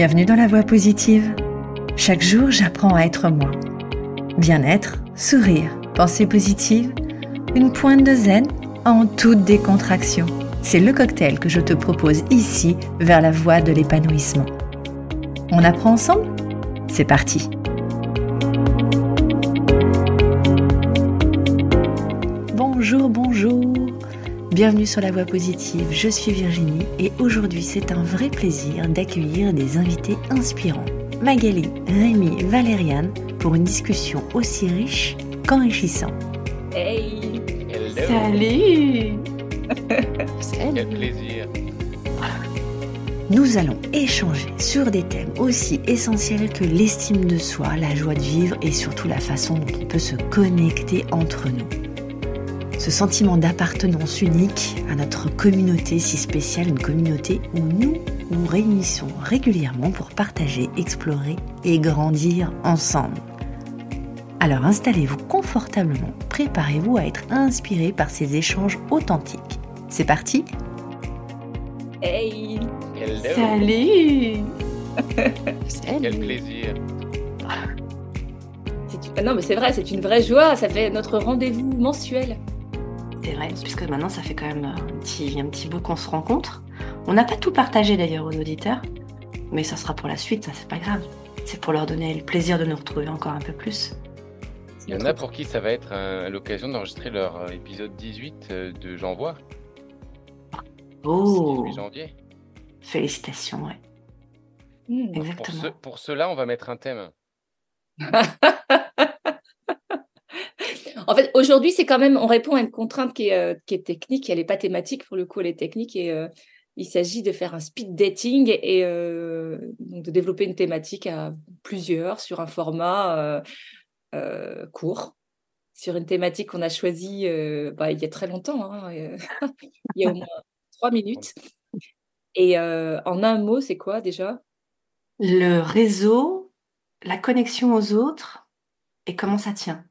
Bienvenue dans la voie positive. Chaque jour, j'apprends à être moi. Bien-être, sourire, pensée positive, une pointe de zen en toute décontraction. C'est le cocktail que je te propose ici vers la voie de l'épanouissement. On apprend ensemble? C'est parti Bonjour, bonjour Bienvenue sur la voie positive, je suis Virginie et aujourd'hui c'est un vrai plaisir d'accueillir des invités inspirants. Magali, Rémi, Valériane pour une discussion aussi riche qu'enrichissante. Hey. Salut. Quel plaisir. Nous allons échanger sur des thèmes aussi essentiels que l'estime de soi, la joie de vivre et surtout la façon dont on peut se connecter entre nous ce sentiment d'appartenance unique à notre communauté si spéciale, une communauté où nous nous réunissons régulièrement pour partager, explorer et grandir ensemble. Alors installez-vous confortablement, préparez-vous à être inspiré par ces échanges authentiques. C'est parti Hey Hello Salut Quel plaisir Non mais c'est vrai, c'est une vraie joie, ça fait notre rendez-vous mensuel. C'est vrai, puisque maintenant ça fait quand même un petit, un petit bout qu'on se rencontre. On n'a pas tout partagé d'ailleurs aux auditeurs, mais ça sera pour la suite, ça c'est pas grave. C'est pour leur donner le plaisir de nous retrouver encore un peu plus. Il y en a pour qui ça va être l'occasion d'enregistrer leur euh, épisode 18 euh, de J'envoie. Oh 18 janvier. Félicitations, ouais. Mmh. Exactement. Pour, pour cela, on va mettre un thème. En fait, aujourd'hui, c'est quand même, on répond à une contrainte qui est, euh, qui technique, elle n'est pas thématique pour le coup, elle est technique et euh, il s'agit de faire un speed dating et euh, de développer une thématique à plusieurs sur un format court, sur une thématique qu'on a choisie bah, il y a très longtemps, hein, il y a au moins trois minutes. Et en un mot, c'est quoi déjà? Le réseau, la connexion aux autres et comment ça tient?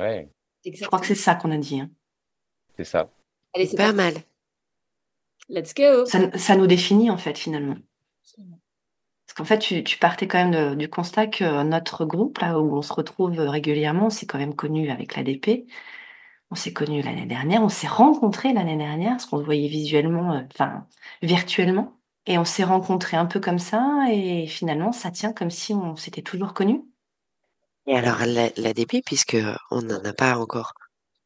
Ouais. Je crois que c'est ça qu'on a dit. Hein. C'est ça. Allez, c'est pas mal. Let's go. Ça, nous définit en fait finalement. Parce qu'en fait, tu, partais quand même du constat que notre groupe, là où on se retrouve régulièrement, on s'est quand même connu avec l'ADP. On s'est connu l'année dernière, on s'est rencontrés l'année dernière, parce qu'on se voyait visuellement, euh, enfin virtuellement. Et on s'est rencontrés un peu comme ça, et finalement, ça tient comme si on s'était toujours connus. Et alors l'ADP, puisque on n'en a pas encore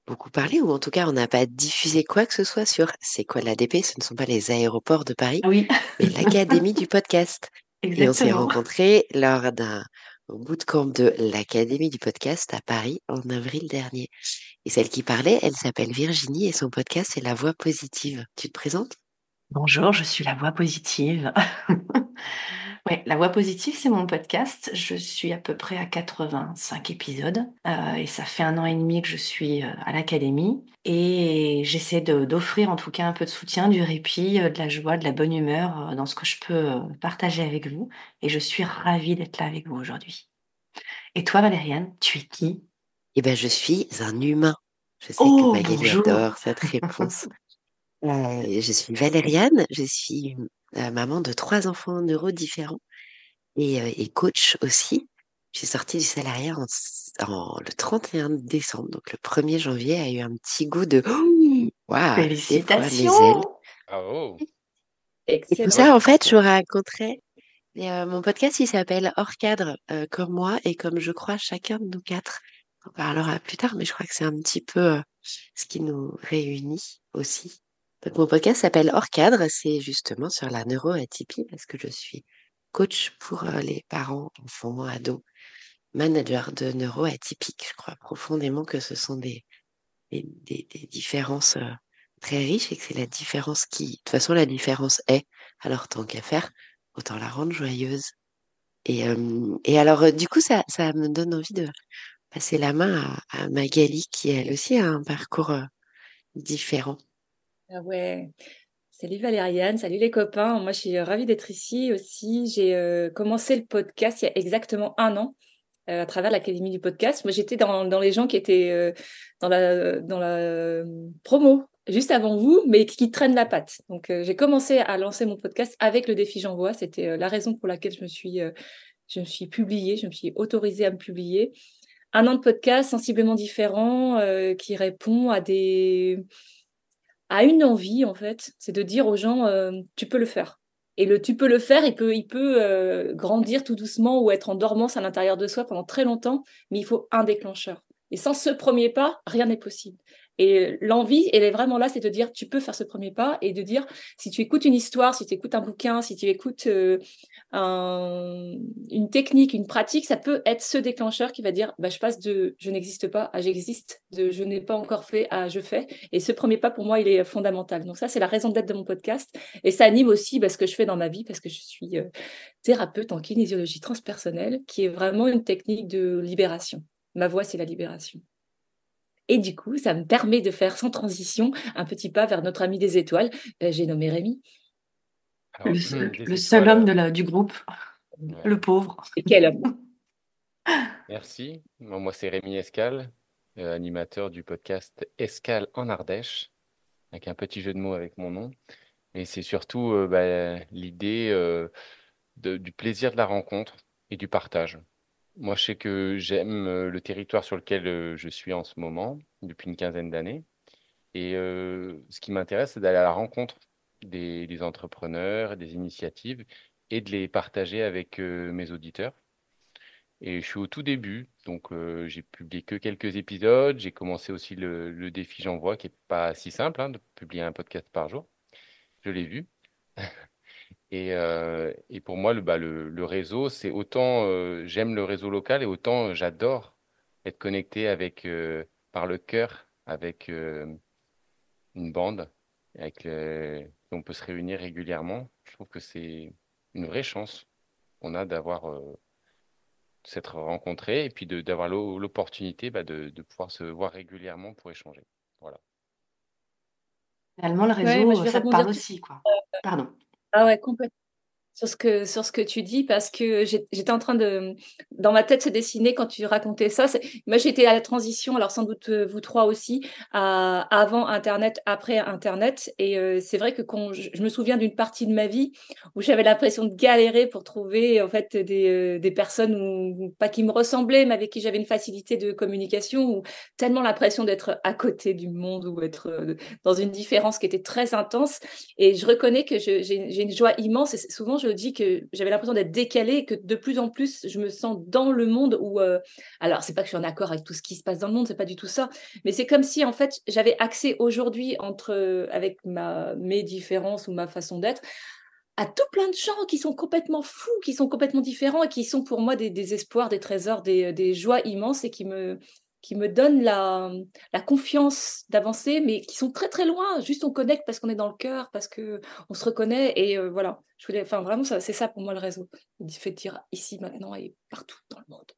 beaucoup parlé, ou en tout cas on n'a pas diffusé quoi que ce soit sur c'est quoi l'ADP, ce ne sont pas les aéroports de Paris, Oui, mais l'Académie du podcast. Et on s'est rencontrés lors d'un bootcamp de l'Académie du podcast à Paris en avril dernier. Et celle qui parlait, elle s'appelle Virginie et son podcast c'est La Voix Positive. Tu te présentes? Bonjour, je suis La Voix Positive. Oui, La Voix Positive, c'est mon podcast. Je suis à peu près à 85 épisodes euh, et ça fait un an et demi que je suis euh, à l'académie et j'essaie d'offrir en tout cas un peu de soutien, du répit, euh, de la joie, de la bonne humeur dans ce que je peux partager avec vous et je suis ravie d'être là avec vous aujourd'hui. Et toi, Valériane, tu es qui? Eh bien, je suis un humain. Je sais oh, que Magali adore cette réponse. je suis Valériane, je suis maman de trois enfants neurodifférents et, et coach aussi. Je suis sortie du salariat en, le 31 décembre, donc le 1er janvier a eu un petit goût de waouh, félicitations. Bravo. Et tout ça, en fait, je vous raconterai. mon podcast, il s'appelle Hors cadre, comme moi et comme je crois chacun de nous quatre. On parlera plus tard, mais je crois que c'est un petit peu ce qui nous réunit aussi mon podcast s'appelle Hors cadre, c'est justement sur la neuroatypie parce que je suis coach pour euh, les parents, enfants, ados, managers de neuroatypiques. Je crois profondément que ce sont des, des, différences euh, très riches et que c'est la différence qui, de toute façon, la différence est, alors tant qu'à faire, autant la rendre joyeuse. Et, euh, et alors, du coup, ça, ça me donne envie de passer la main à, à Magali, qui elle aussi a un parcours différent. Ah ouais. Salut Valériane, salut les copains. Moi, je suis ravie d'être ici aussi. J'ai euh, commencé le podcast il y a exactement un an euh, à travers l'Académie du podcast. Moi, j'étais dans, les gens qui étaient euh, dans la, promo juste avant vous, mais qui traîne la patte. Donc, j'ai commencé à lancer mon podcast avec le défi J'envoie. C'était la raison pour laquelle je suis, je me suis publiée, je me suis autorisée à me publier. Un an de podcast sensiblement différent qui répond à des à une envie en fait, c'est de dire aux gens tu peux le faire. Et le tu peux le faire, il peut, il peut grandir tout doucement ou être en dormance à l'intérieur de soi pendant très longtemps, mais il faut un déclencheur. Et sans ce premier pas, rien n'est possible. Et l'envie, elle est vraiment là, c'est de dire, tu peux faire ce premier pas et de dire, si tu écoutes une histoire, si tu écoutes un bouquin, si tu écoutes euh, une technique, une pratique, ça peut être ce déclencheur qui va dire, bah, je passe de je n'existe pas à j'existe, de je n'ai pas encore fait à je fais. Et ce premier pas, pour moi, il est fondamental. Donc ça, c'est la raison d'être de mon podcast. Et ça anime aussi bah, ce que je fais dans ma vie parce que je suis euh, thérapeute en kinésiologie transpersonnelle, qui est vraiment une technique de libération. Ma voix, c'est la libération. Et du coup, ça me permet de faire sans transition un petit pas vers notre ami des étoiles. Euh, j'ai nommé Rémi. le, seul, homme de du groupe, le pauvre. Et quel homme Merci. Moi, c'est Rémi Escal, euh, animateur du podcast Escal en Ardèche, avec un petit jeu de mots avec mon nom. Et c'est surtout euh, bah, l'idée du plaisir de la rencontre et du partage. Moi, je sais que j'aime le territoire sur lequel je suis en ce moment, depuis une quinzaine d'années. Et ce qui m'intéresse, c'est d'aller à la rencontre des, entrepreneurs, des initiatives et de les partager avec mes auditeurs. Et je suis au tout début, donc j'ai publié que quelques épisodes. J'ai commencé aussi le, défi J'envoie, qui n'est pas si simple hein, de publier un podcast par jour. Je l'ai vu. Euh, et, pour moi, le, bah, le, réseau, c'est autant euh, j'aime le réseau local et autant euh, j'adore être connecté avec, par le cœur avec une bande avec on peut se réunir régulièrement. Je trouve que c'est une vraie chance qu'on a d'avoir s'être rencontrés et puis d'avoir l'opportunité bah, de, pouvoir se voir régulièrement pour échanger. Voilà. Finalement, le réseau, ça te parle aussi, quoi. Pardon. Ah ouais, complètement sur ce que sur ce que tu dis parce que j'étais en train de dans ma tête se dessiner quand tu racontais ça. Moi, j'étais à la transition, alors sans doute euh, vous trois aussi, à, avant Internet, après Internet. Et euh, c'est vrai que quand je, me souviens d'une partie de ma vie où j'avais l'impression de galérer pour trouver en fait des, euh, des personnes ou pas qui me ressemblaient, mais avec qui j'avais une facilité de communication ou tellement l'impression d'être à côté du monde ou être dans une différence qui était très intense. Et je reconnais que j'ai une joie immense. Et souvent je dis que j'avais l'impression d'être décalée, que de plus en plus, je me sens dans le monde où. Euh, alors, c'est pas que je suis en accord avec tout ce qui se passe dans le monde, c'est pas du tout ça, mais c'est comme si, en fait, j'avais accès aujourd'hui, entre euh, avec ma, mes différences ou ma façon d'être, à tout plein de gens qui sont complètement fous, qui sont complètement différents et qui sont pour moi des, espoirs, des trésors, des, des joies immenses et qui me, qui me donnent la, confiance d'avancer, mais qui sont très très loin. Juste on connecte parce qu'on est dans le cœur, parce que on se reconnaît et euh, voilà. Enfin vraiment, c'est ça pour moi le réseau. Il fait dire ici maintenant et partout dans le monde.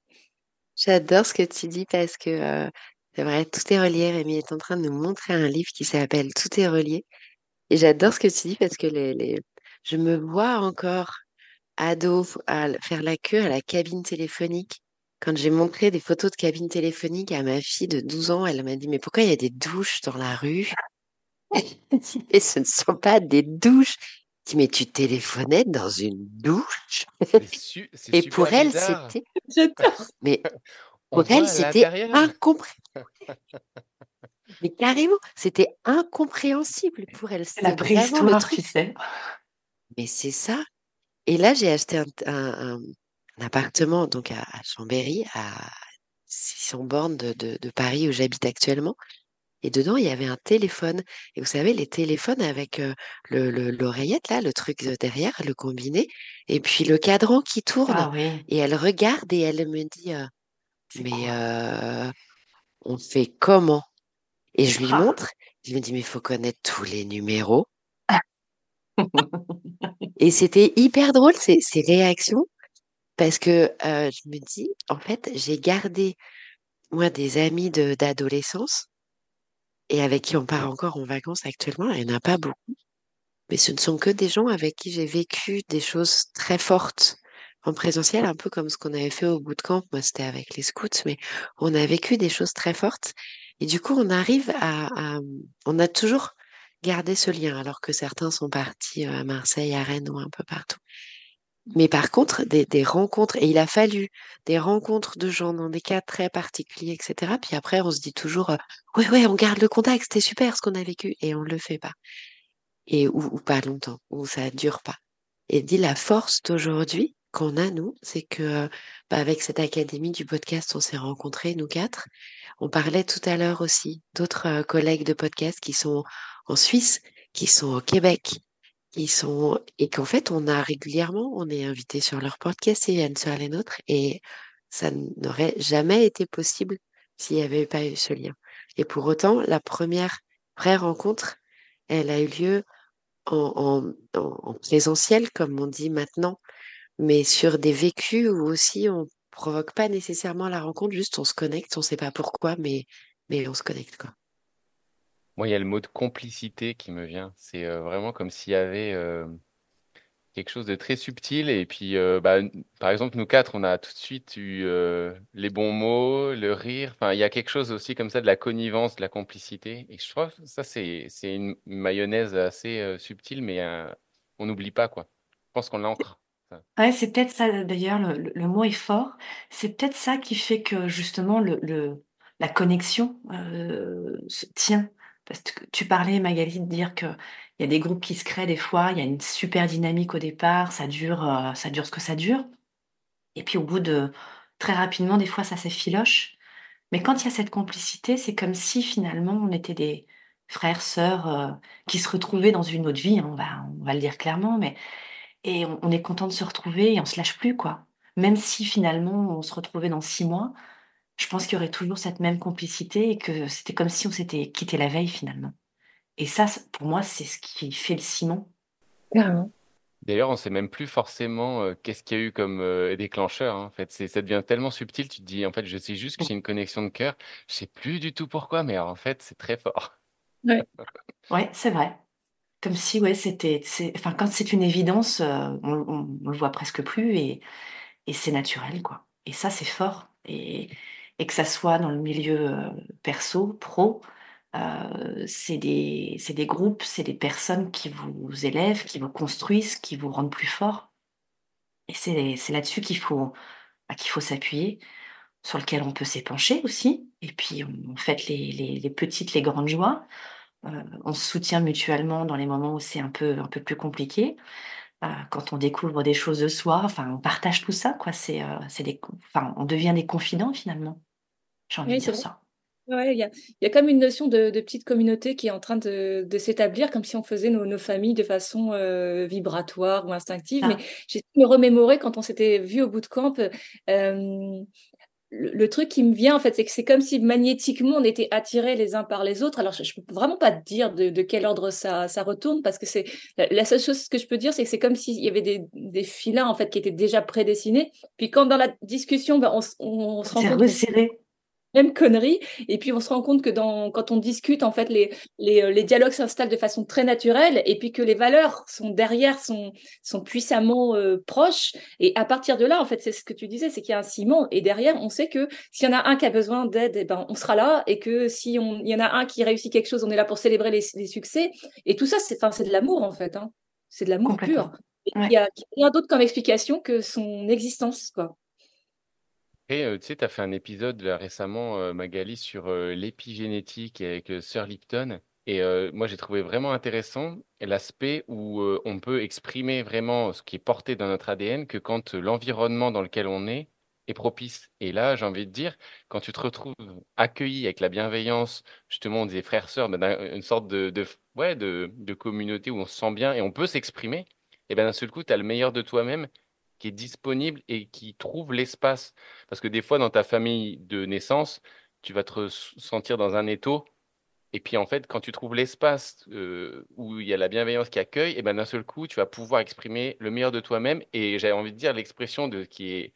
J'adore ce que tu dis parce que euh, c'est vrai, tout est relié. Rémi est en train de nous montrer un livre qui s'appelle Tout est relié. Et j'adore ce que tu dis parce que je me vois encore ado à faire la queue à la cabine téléphonique quand j'ai montré des photos de cabine téléphonique à ma fille de 12 ans, elle m'a dit Mais pourquoi il y a des douches dans la rue? Et ce ne sont pas des douches. Je dis, mais tu téléphonais dans une douche? Et pour elle, c'était. Mais pour elle, c'était incompréhensible. mais carrément, c'était incompréhensible pour elle. C'est la préhistoire, tu sais. Mais c'est ça. Et là, j'ai acheté un, un appartement donc à, Chambéry, à 600 bornes de, Paris où j'habite actuellement. Et dedans, il y avait un téléphone. Et vous savez, les téléphones avec le, l'oreillette, là, le truc derrière, le combiné, et puis le cadran qui tourne. Ah et elle regarde et elle me dit Mais on fait comment? Et je lui ah. montre. Je me dis Mais il faut connaître tous les numéros. et c'était hyper drôle, ces, ces réactions. Parce que je me dis, en fait, j'ai gardé, moi, des amis d'adolescence et avec qui on part encore en vacances actuellement. Il n'y en a pas beaucoup. Mais ce ne sont que des gens avec qui j'ai vécu des choses très fortes en présentiel, un peu comme ce qu'on avait fait au bootcamp. Moi, c'était avec les scouts, mais on a vécu des choses très fortes. Et du coup, on arrive à, à on a toujours garder ce lien, alors que certains sont partis à Marseille, à Rennes ou un peu partout. Mais par contre, des, rencontres, et il a fallu des rencontres de gens dans des cas très particuliers, etc. Puis après, on se dit toujours, ouais, ouais, on garde le contact, c'était super ce qu'on a vécu, et on ne le fait pas. Et ou, pas longtemps, ou ça dure pas. Et dit la force d'aujourd'hui qu'on a, nous, c'est que bah, avec cette académie du podcast, on s'est rencontrés, nous quatre. On parlait tout à l'heure aussi d'autres collègues de podcast qui sont en Suisse, qui sont au Québec, ils sont et qu'en fait, on a régulièrement, on est invité sur leur podcast et viennent sur les nôtres et ça n'aurait jamais été possible s'il n'y avait pas eu ce lien. Et pour autant, la première vraie rencontre, elle a eu lieu en, en, présentiel, comme on dit maintenant, mais sur des vécus où aussi on provoque pas nécessairement la rencontre, juste on se connecte, on ne sait pas pourquoi, mais, mais on se connecte quoi. Moi, il y a le mot de complicité qui me vient. C'est vraiment comme s'il y avait quelque chose de très subtil. Et puis, bah, par exemple, nous quatre, on a tout de suite eu les bons mots, le rire. Enfin, il y a quelque chose aussi comme ça de la connivence, de la complicité. Et je trouve que ça, c'est une mayonnaise assez subtile, mais on n'oublie pas, quoi. Je pense qu'on l'ancre. Ouais, c'est peut-être ça d'ailleurs, le, mot est fort. C'est peut-être ça qui fait que justement le, la connexion se tient. Parce que tu parlais, Magali, de dire qu'il y a des groupes qui se créent des fois, il y a une super dynamique au départ, ça dure, euh, ça dure ce que ça dure. Et puis au bout de très rapidement, des fois, ça s'effiloche. Mais quand il y a cette complicité, c'est comme si finalement on était des frères, sœurs euh, qui se retrouvaient dans une autre vie, hein, on va, on va le dire clairement, mais et on, on est content de se retrouver et on se lâche plus, quoi. Même si finalement on se retrouvait dans six mois, je pense qu'il y aurait toujours cette même complicité et que c'était comme si on s'était quitté la veille finalement. Et ça, pour moi, c'est ce qui fait le ciment. D'ailleurs, on ne sait même plus forcément euh, qu'est-ce qu'il y a eu comme euh, déclencheur. Hein, en fait, ça devient tellement subtil. Tu te dis, en fait, je sais juste que j'ai une connexion de cœur. Je sais plus du tout pourquoi, mais en fait, c'est très fort. Ouais, ouais c'est vrai. Comme si, ouais, c'était, enfin, quand c'est une évidence, euh, on, ne le voit presque plus et, et c'est naturel, quoi. Et ça, c'est fort. Et, et que ça soit dans le milieu perso, pro, c'est des, des, groupes, c'est des personnes qui vous élèvent, qui vous construisent, qui vous rendent plus fort. Et c'est là-dessus qu'il faut, bah, faut s'appuyer, sur lequel on peut s'épancher aussi. Et puis, on fait les, les, petites, les grandes joies. on se soutient mutuellement dans les moments où c'est un peu, un peu plus compliqué. quand on découvre des choses de soi, enfin, on partage tout ça, quoi. C'est, enfin, on devient des confidents finalement. J'ai envie de dire ça. Ouais, il y a, y a comme une notion de, petite communauté qui est en train de, s'établir, comme si on faisait nos, familles de façon euh, vibratoire ou instinctive. Mais ah. j'ai me remémorer quand on s'était vu au bout de camp, euh, le, truc qui me vient, en fait, c'est que c'est comme si magnétiquement on était attirés les uns par les autres. Alors, je ne peux vraiment pas te dire de, quel ordre ça, ça retourne, parce que c'est la, seule chose que je peux dire, c'est que c'est comme s'il y avait des, des filins, en fait, qui étaient déjà prédessinés. Puis quand dans la discussion, ben, on, on, se rend compte même connerie. Et puis on se rend compte que dans, quand on discute, en fait, les, les, euh, les dialogues s'installent de façon très naturelle et puis que les valeurs sont derrière, sont, sont puissamment euh, proches. Et à partir de là, en fait, c'est ce que tu disais, c'est qu'il y a un ciment. Et derrière, on sait que s'il y en a un qui a besoin d'aide, eh ben, on sera là. Et que s'il y en a un qui réussit quelque chose, on est là pour célébrer les, les succès. Et tout ça, c'est de l'amour, en fait. Hein. C'est de l'amour pur. Il y a rien d'autre comme explication que son existence, quoi. Et tu sais, tu as fait un épisode récemment, Magali, sur l'épigénétique avec Sir Lipton. Et moi, j'ai trouvé vraiment intéressant l'aspect où on peut exprimer vraiment ce qui est porté dans notre ADN que quand l'environnement dans lequel on est est propice. Et là, j'ai envie de dire, quand tu te retrouves accueilli avec la bienveillance, justement, disait frères, sœurs, une sorte de, ouais, de, communauté où on se sent bien et on peut s'exprimer, et bien d'un seul coup, tu as le meilleur de toi-même qui est disponible et qui trouve l'espace. Parce que des fois, dans ta famille de naissance, tu vas te sentir dans un étau. Et puis, en fait, quand tu trouves l'espace euh, où il y a la bienveillance qui accueille, et ben d'un seul coup, tu vas pouvoir exprimer le meilleur de toi-même. Et j'avais envie de dire, l'expression de qui est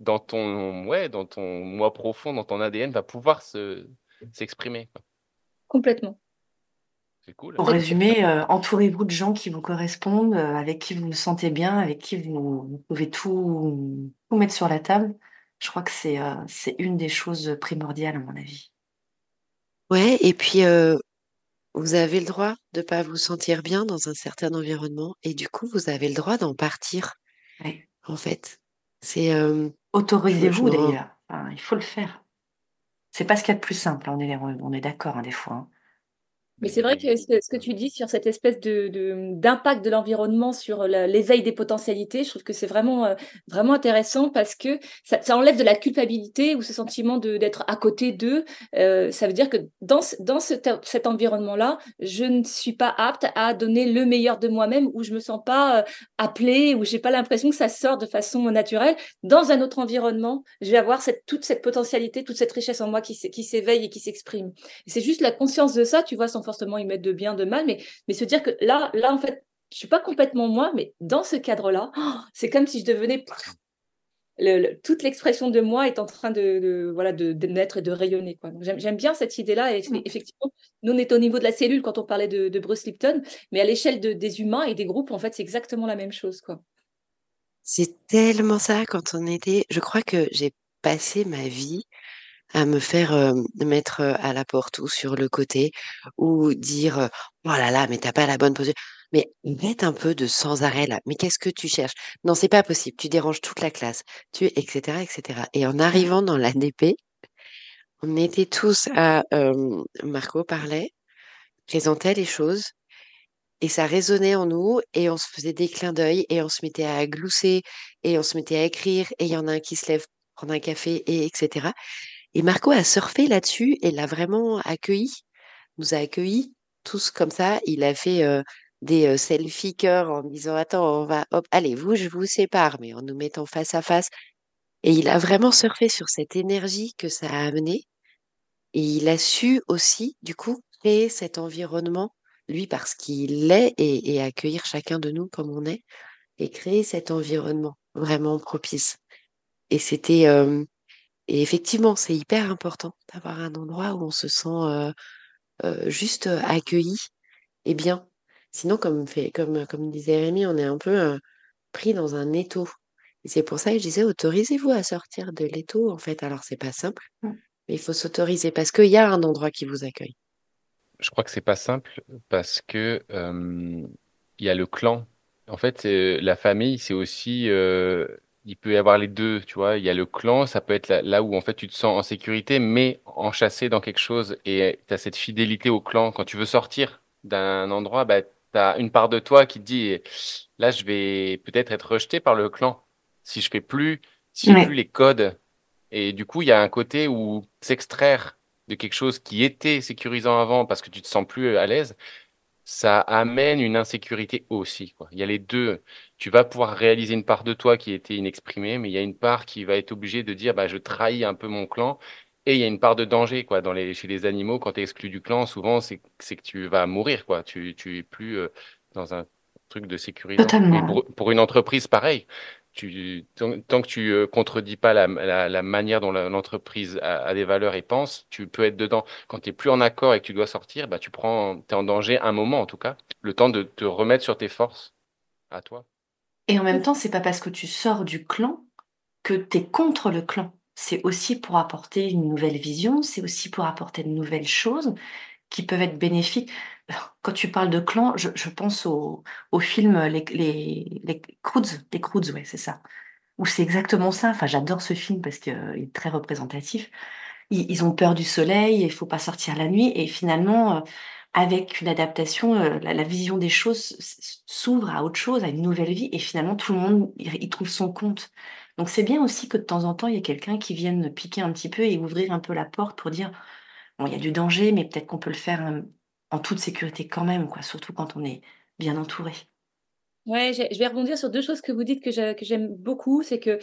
dans ton, ouais, dans ton moi profond, dans ton ADN, va pouvoir s'exprimer. Complètement. Cool. Pour résumer, euh, entourez-vous de gens qui vous correspondent, euh, avec qui vous vous sentez bien, avec qui vous, pouvez tout, mettre sur la table. Je crois que c'est euh, c'est une des choses primordiales, à mon avis. Ouais, et puis vous avez le droit de ne pas vous sentir bien dans un certain environnement et du coup, vous avez le droit d'en partir, en fait. C'est Autorisez-vous d'ailleurs. il faut le faire. C'est pas ce qu'il y a de plus simple. On est, on est d'accord hein, des fois. Hein. Mais c'est vrai que ce, que tu dis sur cette espèce d'impact de, l'environnement sur l'éveil des potentialités, je trouve que c'est vraiment, euh, vraiment intéressant parce que ça, enlève de la culpabilité ou ce sentiment d'être à côté d'eux. Euh, ça veut dire que dans, dans cet environnement-là, je ne suis pas apte à donner le meilleur de moi-même ou je me sens pas euh, appelée ou j'ai pas l'impression que ça sort de façon naturelle. Dans un autre environnement, je vais avoir cette, toute cette potentialité, toute cette richesse en moi qui, qui s'éveille et qui s'exprime. C'est juste la conscience de ça, tu vois, sans forcément y mettre de bien, de mal, mais, mais se dire que là, là, en fait, je suis pas complètement moi, mais dans ce cadre-là, c'est comme si je devenais toute l'expression de moi est en train de, voilà de, naître et de rayonner. Quoi. j'aime, bien cette idée-là. Et mmh. effectivement, nous on est au niveau de la cellule quand on parlait de, Bruce Lipton, mais à l'échelle des humains et des groupes, en fait, c'est exactement la même chose. Quoi. C'est tellement ça quand on était. Je crois que j'ai passé ma vie à me faire mettre à la porte ou sur le côté ou dire oh là là mais t'as pas la bonne posture mais mettre un peu de sans arrêt là. Mais qu'est-ce que tu cherches? Non c'est pas possible. Tu déranges toute la classe. Tu etc etc et en arrivant dans l'ADP on était tous à Marco parlait présentait les choses et ça résonnait en nous et on se faisait des clins d'œil et on se mettait à glousser et on se mettait à écrire et il y en a un qui se lève prendre un café et etc et Marco a surfé là-dessus et l'a vraiment accueilli, nous a accueillis tous comme ça. Il a fait des selfie cœurs en disant Attends, on va, hop, allez, vous, je vous sépare, mais en nous mettant face à face. Et il a vraiment surfé sur cette énergie que ça a amené. Et il a su aussi, du coup, créer cet environnement, lui, parce qu'il est, et, accueillir chacun de nous comme on est, et créer cet environnement vraiment propice. Et c'était, et effectivement, c'est hyper important d'avoir un endroit où on se sent juste accueilli et bien. Sinon, comme, fait, comme, comme disait Rémi, on est un peu pris dans un étau. Et c'est pour ça que je disais, autorisez-vous à sortir de l'étau, en fait. Alors, c'est pas simple, mmh. mais il faut s'autoriser parce qu'il y a un endroit qui vous accueille. Je crois que c'est pas simple parce que il y a le clan. En fait, la famille, c'est aussi il peut y avoir les deux, tu vois. Il y a le clan, ça peut être là, où en fait tu te sens en sécurité, mais enchâssé dans quelque chose et tu as cette fidélité au clan. Quand tu veux sortir d'un endroit, bah, tu as une part de toi qui te dit là, je vais peut-être être rejeté par le clan si je fais plus, si j'ai plus les codes. Et du coup, il y a un côté où s'extraire de quelque chose qui était sécurisant avant parce que tu te sens plus à l'aise, ça amène une insécurité aussi. Quoi. Il y a les deux. Tu vas pouvoir réaliser une part de toi qui était inexprimée, mais il y a une part qui va être obligée de dire bah, je trahis un peu mon clan. Et il y a une part de danger quoi. Dans les, chez les animaux, quand tu es exclu du clan, souvent c'est que tu vas mourir. Quoi. Tu, tu es plus euh, dans un truc de sécurité. Pour, pour, une entreprise, pareil tant, que tu euh, contredis pas la, manière dont l'entreprise a, des valeurs et pense, tu peux être dedans. Quand tu es plus en accord et que tu dois sortir, bah, tu prends, es en danger un moment en tout cas, le temps de te remettre sur tes forces à toi. Et en même temps, c'est pas parce que tu sors du clan que tu es contre le clan. C'est aussi pour apporter une nouvelle vision, c'est aussi pour apporter de nouvelles choses qui peuvent être bénéfiques. Quand tu parles de clan, je, pense au, film Les, les, les Croods, les Croods, ouais, c'est ça. Où c'est exactement ça. Enfin, j'adore ce film parce qu'il est très représentatif. Ils, ont peur du soleil, il faut pas sortir la nuit, et finalement, euh, avec une adaptation, euh, la, vision des choses s'ouvre à autre chose, à une nouvelle vie, et finalement, tout le monde il, trouve son compte. Donc, c'est bien aussi que de temps en temps, il y ait quelqu'un qui vienne piquer un petit peu et ouvrir un peu la porte pour dire Bon, il y a du danger, mais peut-être qu'on peut le faire hein, en toute sécurité quand même, quoi, surtout quand on est bien entouré. Ouais, je vais rebondir sur deux choses que vous dites que j'aime beaucoup. C'est que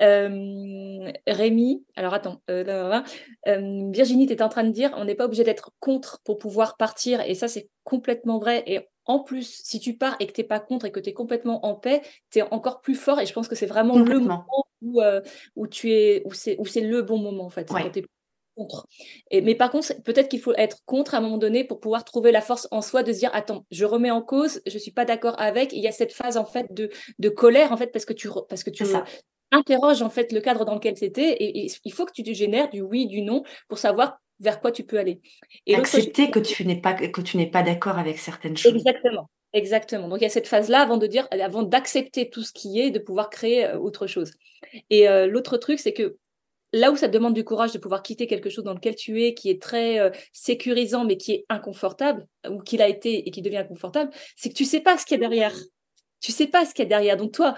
euh, Rémi, alors attends, euh, Virginie, tu étais en train de dire on n'est pas obligé d'être contre pour pouvoir partir. Et ça, c'est complètement vrai. Et en plus, si tu pars et que tu n'es pas contre et que tu es complètement en paix, tu es encore plus fort. Et je pense que c'est vraiment le moment où, où tu es, où c'est, où c'est le bon moment, en fait contre. Et, mais par contre, peut-être qu'il faut être contre à un moment donné pour pouvoir trouver la force en soi de se dire attends, je remets en cause, je suis pas d'accord avec. il y a cette phase en fait de, de colère en fait parce que tu parce que tu interroges en fait le cadre dans lequel c'était et, il faut que tu te génères du oui, du non pour savoir vers quoi tu peux aller. Et accepter que tu n'es pas que tu n'es pas d'accord avec certaines choses. Exactement. Exactement. Donc il y a cette phase-là avant de dire, avant d'accepter tout ce qui est, de pouvoir créer euh, autre chose. Et euh, l'autre truc, c'est que là où ça demande du courage de pouvoir quitter quelque chose dans lequel tu es, qui est très euh, sécurisant, mais qui est inconfortable, ou qu'il a été et qui devient inconfortable, c'est que tu sais pas ce qu'il y a derrière. Tu sais pas ce qu'il y a derrière. Donc toi,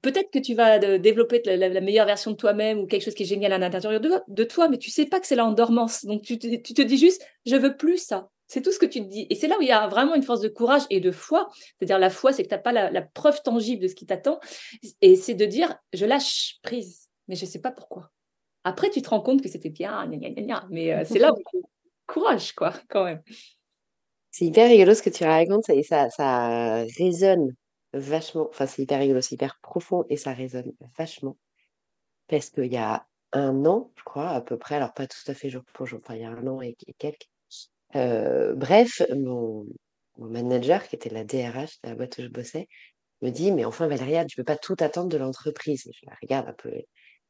peut-être que tu vas développer la, meilleure version de toi-même ou quelque chose qui est génial à l'intérieur de, toi, mais tu sais pas que c'est là en dormance. Donc tu te dis juste, je veux plus ça. C'est tout ce que tu te dis. Et c'est là où il y a vraiment une force de courage et de foi. C'est-à-dire la foi, c'est que tu n'as pas la, preuve tangible de ce qui t'attend. Et c'est de dire, je lâche prise, mais je ne sais pas pourquoi. Après, tu te rends compte que c'était bien, mais euh, c'est là où courage, quoi, quand même. C'est hyper rigolo ce que tu racontes et ça, ça résonne vachement. Enfin, c'est hyper rigolo, c'est hyper profond et ça résonne vachement. Parce qu'il y a un an, je crois, à peu près, alors pas tout à fait jour pour jour, enfin, il y a un an et quelques, euh, bref, mon, manager, qui était la DRH de la boîte où je bossais, me dit, mais enfin Valéria, tu peux pas tout attendre de l'entreprise. Je la regarde un peu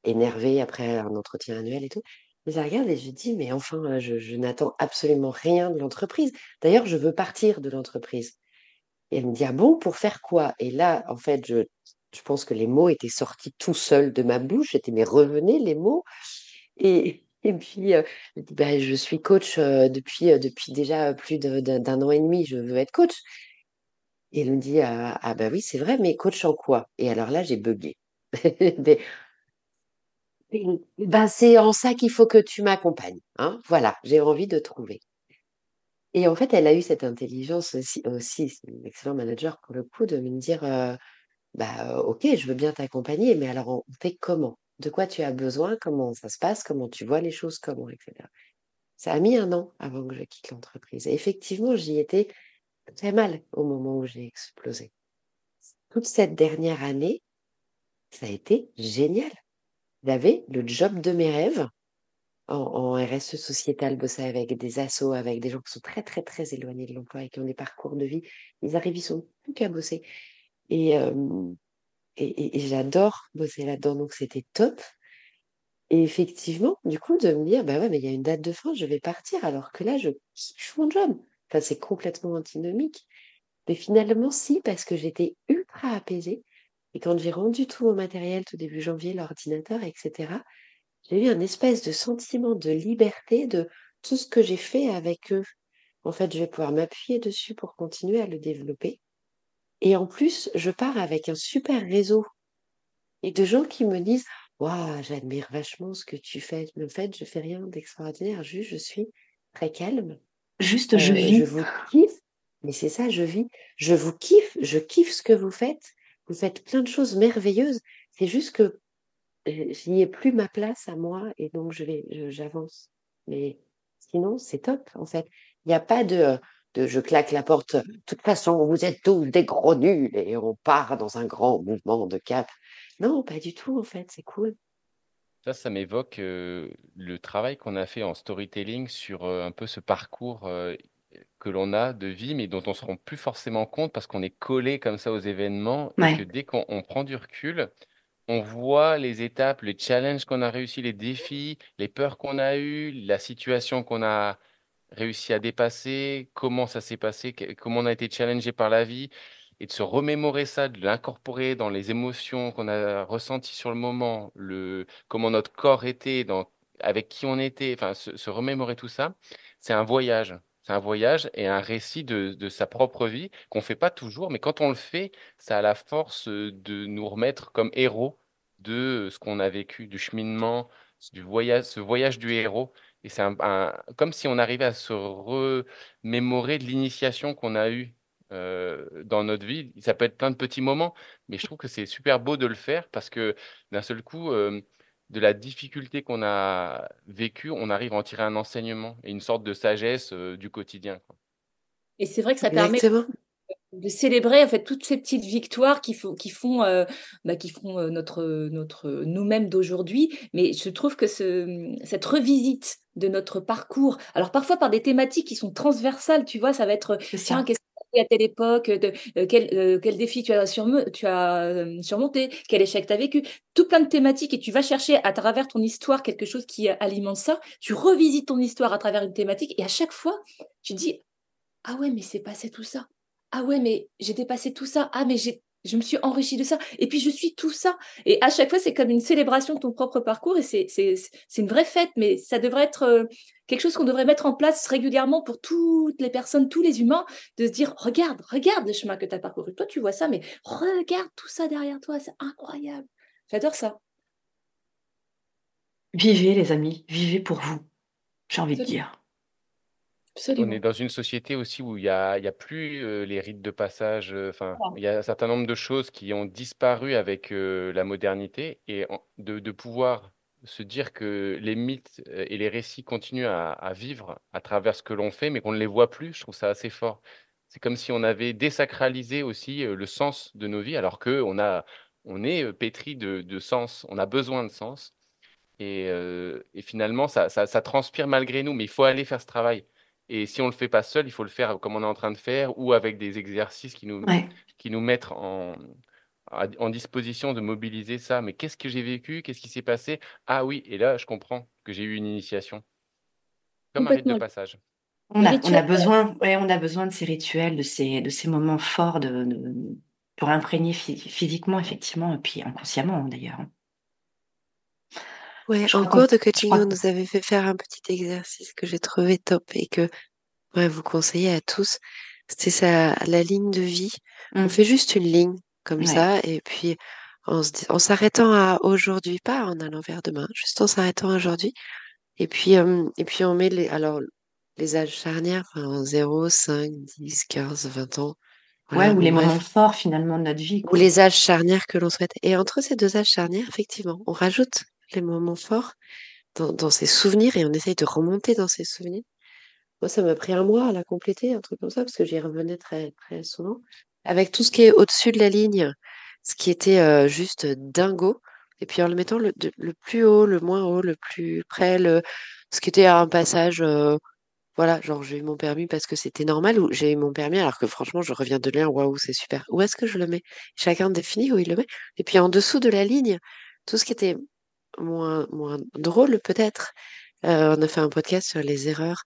énervée après un entretien annuel et tout. Je la regarde et je dis, mais enfin, je, n'attends absolument rien de l'entreprise. D'ailleurs, je veux partir de l'entreprise. Et elle me dit, ah bon, pour faire quoi? Et là, en fait, je, je pense que les mots étaient sortis tout seuls de ma bouche. J'étais, mais revenez les mots. Et, et puis, bah, je suis coach depuis, depuis déjà plus d'un an et demi, je veux être coach. Et elle me dit, ah, ah bah oui, c'est vrai, mais coach en quoi? Et alors là, j'ai bugué. ben, c'est en ça qu'il faut que tu m'accompagnes. Hein voilà, j'ai envie de trouver. Et en fait, elle a eu cette intelligence aussi, aussi c'est une excellent manager pour le coup, de me dire, bah ok, je veux bien t'accompagner, mais alors on fait comment? De quoi tu as besoin, comment ça se passe, comment tu vois les choses, comment, etc. Ça a mis un an avant que je quitte l'entreprise. Et effectivement, j'y étais très mal au moment où j'ai explosé. Toute cette dernière année, ça a été génial. J'avais le job de mes rêves en, RSE sociétal, bosser avec des assos, avec des gens qui sont très, très, très éloignés de l'emploi et qui ont des parcours de vie. Ils arrivent, ils sont plus qu'à bosser. Et, et, j'adore bosser là-dedans, donc c'était top. Et effectivement, du coup, de me dire, bah ouais, mais il y a une date de fin, je vais partir, alors que là, je kiffe mon job. Enfin, c'est complètement antinomique. Mais finalement, si, parce que j'étais ultra apaisée. Et quand j'ai rendu tout mon matériel tout début janvier, l'ordinateur, etc., j'ai eu un espèce de sentiment de liberté de tout ce que j'ai fait avec eux. En fait, je vais pouvoir m'appuyer dessus pour continuer à le développer. Et en plus, je pars avec un super réseau et de gens qui me disent Waouh, j'admire vachement ce que tu fais. En fait, je fais rien d'extraordinaire, juste je suis très calme. Juste je euh, vis. Je vous kiffe. Mais c'est ça, je vis. Je vous kiffe, je kiffe ce que vous faites. Vous faites plein de choses merveilleuses. C'est juste que j'y ai plus ma place à moi et donc je vais, j'avance. Mais sinon, c'est top en fait. Il n'y a pas de je claque la porte. De toute façon, vous êtes tous des gros nuls et on part dans un grand mouvement de cap. Non, pas du tout, en fait, c'est cool. Ça, ça m'évoque euh, le travail qu'on a fait en storytelling sur euh, un peu ce parcours euh, que l'on a de vie, mais dont on ne se rend plus forcément compte parce qu'on est collé comme ça aux événements et que dès qu'on prend du recul, on voit les étapes, les challenges qu'on a réussi, les défis, les peurs qu'on a eues, la situation qu'on a réussi à dépasser, comment ça s'est passé, comment on a été challengé par la vie, et de se remémorer ça, de l'incorporer dans les émotions qu'on a ressenties sur le moment, le, comment notre corps était, dans, avec qui on était, enfin, se, remémorer tout ça, c'est un voyage. C'est un voyage et un récit de, sa propre vie qu'on ne fait pas toujours, mais quand on le fait, ça a la force de nous remettre comme héros de ce qu'on a vécu, du cheminement, du voyage, ce voyage du héros. Et c'est un, comme si on arrivait à se remémorer de l'initiation qu'on a eue dans notre vie. Ça peut être plein de petits moments, mais je trouve que c'est super beau de le faire parce que d'un seul coup, de la difficulté qu'on a vécue, on arrive à en tirer un enseignement et une sorte de sagesse euh, du quotidien. Et c'est vrai que ça permet de célébrer en fait toutes ces petites victoires qui, font, qui font, euh, bah, qui font euh, notre, notre nous-mêmes d'aujourd'hui. Mais je trouve que ce, cette revisite de notre parcours, alors parfois par des thématiques qui sont transversales, tu vois, ça va être tiens, qu'est-ce à telle époque, euh, quel, euh, défi tu as, as surmonté, quel échec tu as vécu, tout plein de thématiques et tu vas chercher à travers ton histoire quelque chose qui alimente ça, tu revisites ton histoire à travers une thématique et à chaque fois, tu dis, ah ouais, mais c'est passé tout ça. Ah ouais, mais j'ai dépassé tout ça. Ah, mais j'ai je me suis enrichie de ça. Et puis, je suis tout ça. Et à chaque fois, c'est comme une célébration de ton propre parcours. Et c'est une vraie fête, mais ça devrait être euh, quelque chose qu'on devrait mettre en place régulièrement pour toutes les personnes, tous les humains, de se dire, regarde, regarde le chemin que tu as parcouru. Toi, tu vois ça, mais regarde tout ça derrière toi. C'est incroyable. J'adore ça. Vivez, les amis. Vivez pour vous. J'ai envie de dire. On est dans une société aussi où il n'y a, y a plus les rites de passage. Enfin, il y a un certain nombre de choses qui ont disparu avec la modernité et de, de pouvoir se dire que les mythes et les récits continuent à, vivre à travers ce que l'on fait, mais qu'on ne les voit plus, je trouve ça assez fort. C'est comme si on avait désacralisé aussi le sens de nos vies, alors que on a, on est pétri de, de sens, on a besoin de sens. Et, et finalement, ça, ça, ça transpire malgré nous, mais il faut aller faire ce travail. Et si on ne le fait pas seul, il faut le faire comme on est en train de faire ou avec des exercices qui nous, qui nous mettent en, en disposition de mobiliser ça. Mais qu'est-ce que j'ai vécu? Qu'est-ce qui s'est passé? Ah oui, et là, je comprends que j'ai eu une initiation. Comme un rite de passage. On a, on a besoin, ouais, on a besoin de ces rituels, de ces, de ces moments forts de, pour imprégner physiquement, effectivement, et puis inconsciemment d'ailleurs. Ouais, en cours de coaching, on nous avait fait faire un petit exercice que j'ai trouvé top et que ouais, vous conseillez à tous. C'était ça, la ligne de vie. On mmh. fait juste une ligne comme ça et puis en s'arrêtant à aujourd'hui, pas en allant vers demain, juste en s'arrêtant à aujourd'hui. Et puis, et puis on met les, alors, les âges charnières, enfin, 0, 5, 10, 15, 20 ans. Ouais, ou les moments forts finalement de notre vie. Ou les âges charnières que l'on souhaite. Et entre ces deux âges charnières, effectivement, on rajoute les moments forts dans, ses souvenirs et on essaye de remonter dans ses souvenirs. Moi, ça m'a pris un mois à la compléter, un truc comme ça, parce que j'y revenais très, très souvent. Avec tout ce qui est au-dessus de la ligne, ce qui était euh, juste dingo. Et puis en le mettant le, plus haut, le moins haut, le plus près, le, ce qui était un passage, euh, voilà, genre j'ai eu mon permis parce que c'était normal ou j'ai eu mon permis alors que franchement je reviens de lire, waouh, c'est super. Où est-ce que je le mets? Chacun définit où il le met. Et puis en dessous de la ligne, tout ce qui était moins, moins drôle peut-être. Euh, on a fait un podcast sur les erreurs,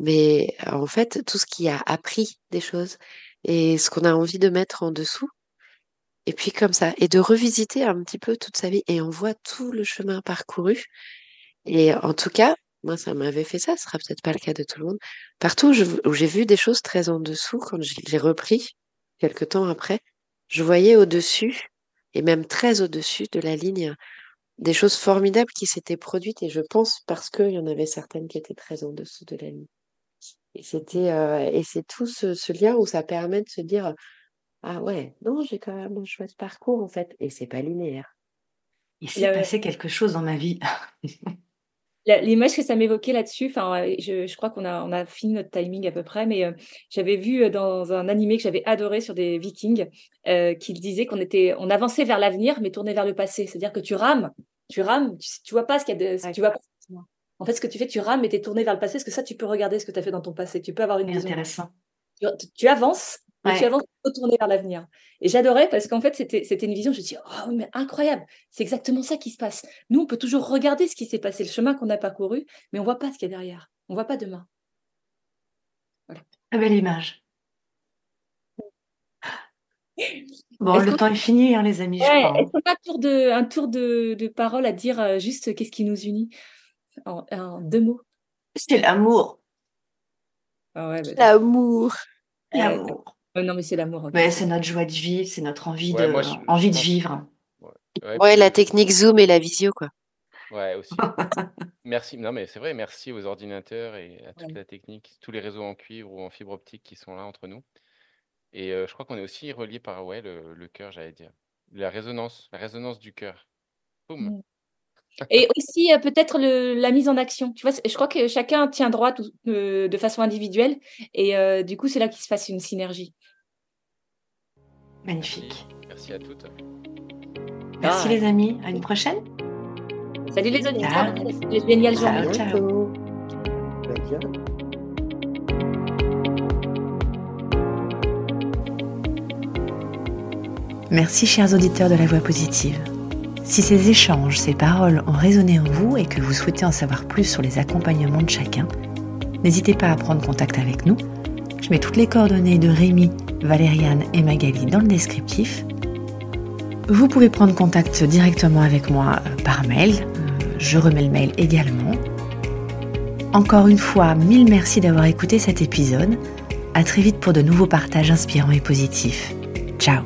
mais en fait, tout ce qui a appris des choses et ce qu'on a envie de mettre en dessous, et puis comme ça, et de revisiter un petit peu toute sa vie, et on voit tout le chemin parcouru. Et en tout cas, moi, ça m'avait fait ça, ce sera peut-être pas le cas de tout le monde. Partout où j'ai vu des choses très en dessous, quand j'ai repris, quelques temps après, je voyais au-dessus, et même très au-dessus de la ligne, des choses formidables qui s'étaient produites, et je pense parce qu'il y en avait certaines qui étaient très en dessous de la ligne. Et c'était euh, et c'est tout ce, lien où ça permet de se dire ah ouais non j'ai quand même un chouette parcours en fait et c'est pas linéaire. Il s'est passé quelque chose dans ma vie. L'image que ça m'évoquait là-dessus, enfin, je, je, crois qu'on a, on a fini notre timing à peu près, mais euh, j'avais vu euh, dans un animé que j'avais adoré sur des Vikings, euh, qu'il disait qu'on était, on avançait vers l'avenir, mais tourné vers le passé. C'est-à-dire que tu rames, tu rames, tu, tu vois pas ce qu'il y a, de, tu vois pas en fait, ce que tu fais, tu rames et tu es tourné vers le passé, parce que ça, tu peux regarder ce que tu as fait dans ton passé. Tu peux avoir une vision. Intéressant. Tu, avances, mais tu avances pour tourner vers l'avenir. Et j'adorais parce qu'en fait, c'était une vision, je me dis, oh, mais incroyable, c'est exactement ça qui se passe. Nous, on peut toujours regarder ce qui s'est passé, le chemin qu'on a parcouru, mais on ne voit pas ce qu'il y a derrière. On ne voit pas demain. Voilà. Très belle image. Bon, le temps est fini, hein, les amis. Ouais, Est-ce qu'on a un tour, de, un tour de, de parole à dire euh, juste qu'est-ce qui nous unit? En, deux mots C'est l'amour. Ah ouais, bah, l'amour. L'amour. Non, mais c'est l'amour. c'est notre joie de vivre, c'est notre envie, de, envie de vivre. Ouais, la technique Zoom et la visio, quoi. Ouais, aussi. merci. Non, mais c'est vrai, merci aux ordinateurs et à toute la technique, tous les réseaux en cuivre ou en fibre optique qui sont là entre nous. Et euh, je crois qu'on est aussi relié par ouais, le, le cœur, j'allais dire. La résonance, la résonance du cœur. Boum. Mm. Et aussi, euh, peut-être la mise en action. Tu vois, je crois que chacun tient droit euh, de façon individuelle. Et euh, du coup, c'est là qu'il se passe une synergie. Magnifique. Merci, à toutes. Merci les amis. À une prochaine. Salut les auditeurs. Génial journée. ciao. Merci chers auditeurs de la voix positive. Si ces échanges, ces paroles ont résonné en vous et que vous souhaitez en savoir plus sur les accompagnements de chacun, n'hésitez pas à prendre contact avec nous. Je mets toutes les coordonnées de Rémi, Valériane et Magali dans le descriptif. Vous pouvez prendre contact directement avec moi euh, par mail. Euh, je remets le mail également. Encore une fois, mille merci d'avoir écouté cet épisode. À très vite pour de nouveaux partages inspirants et positifs. Ciao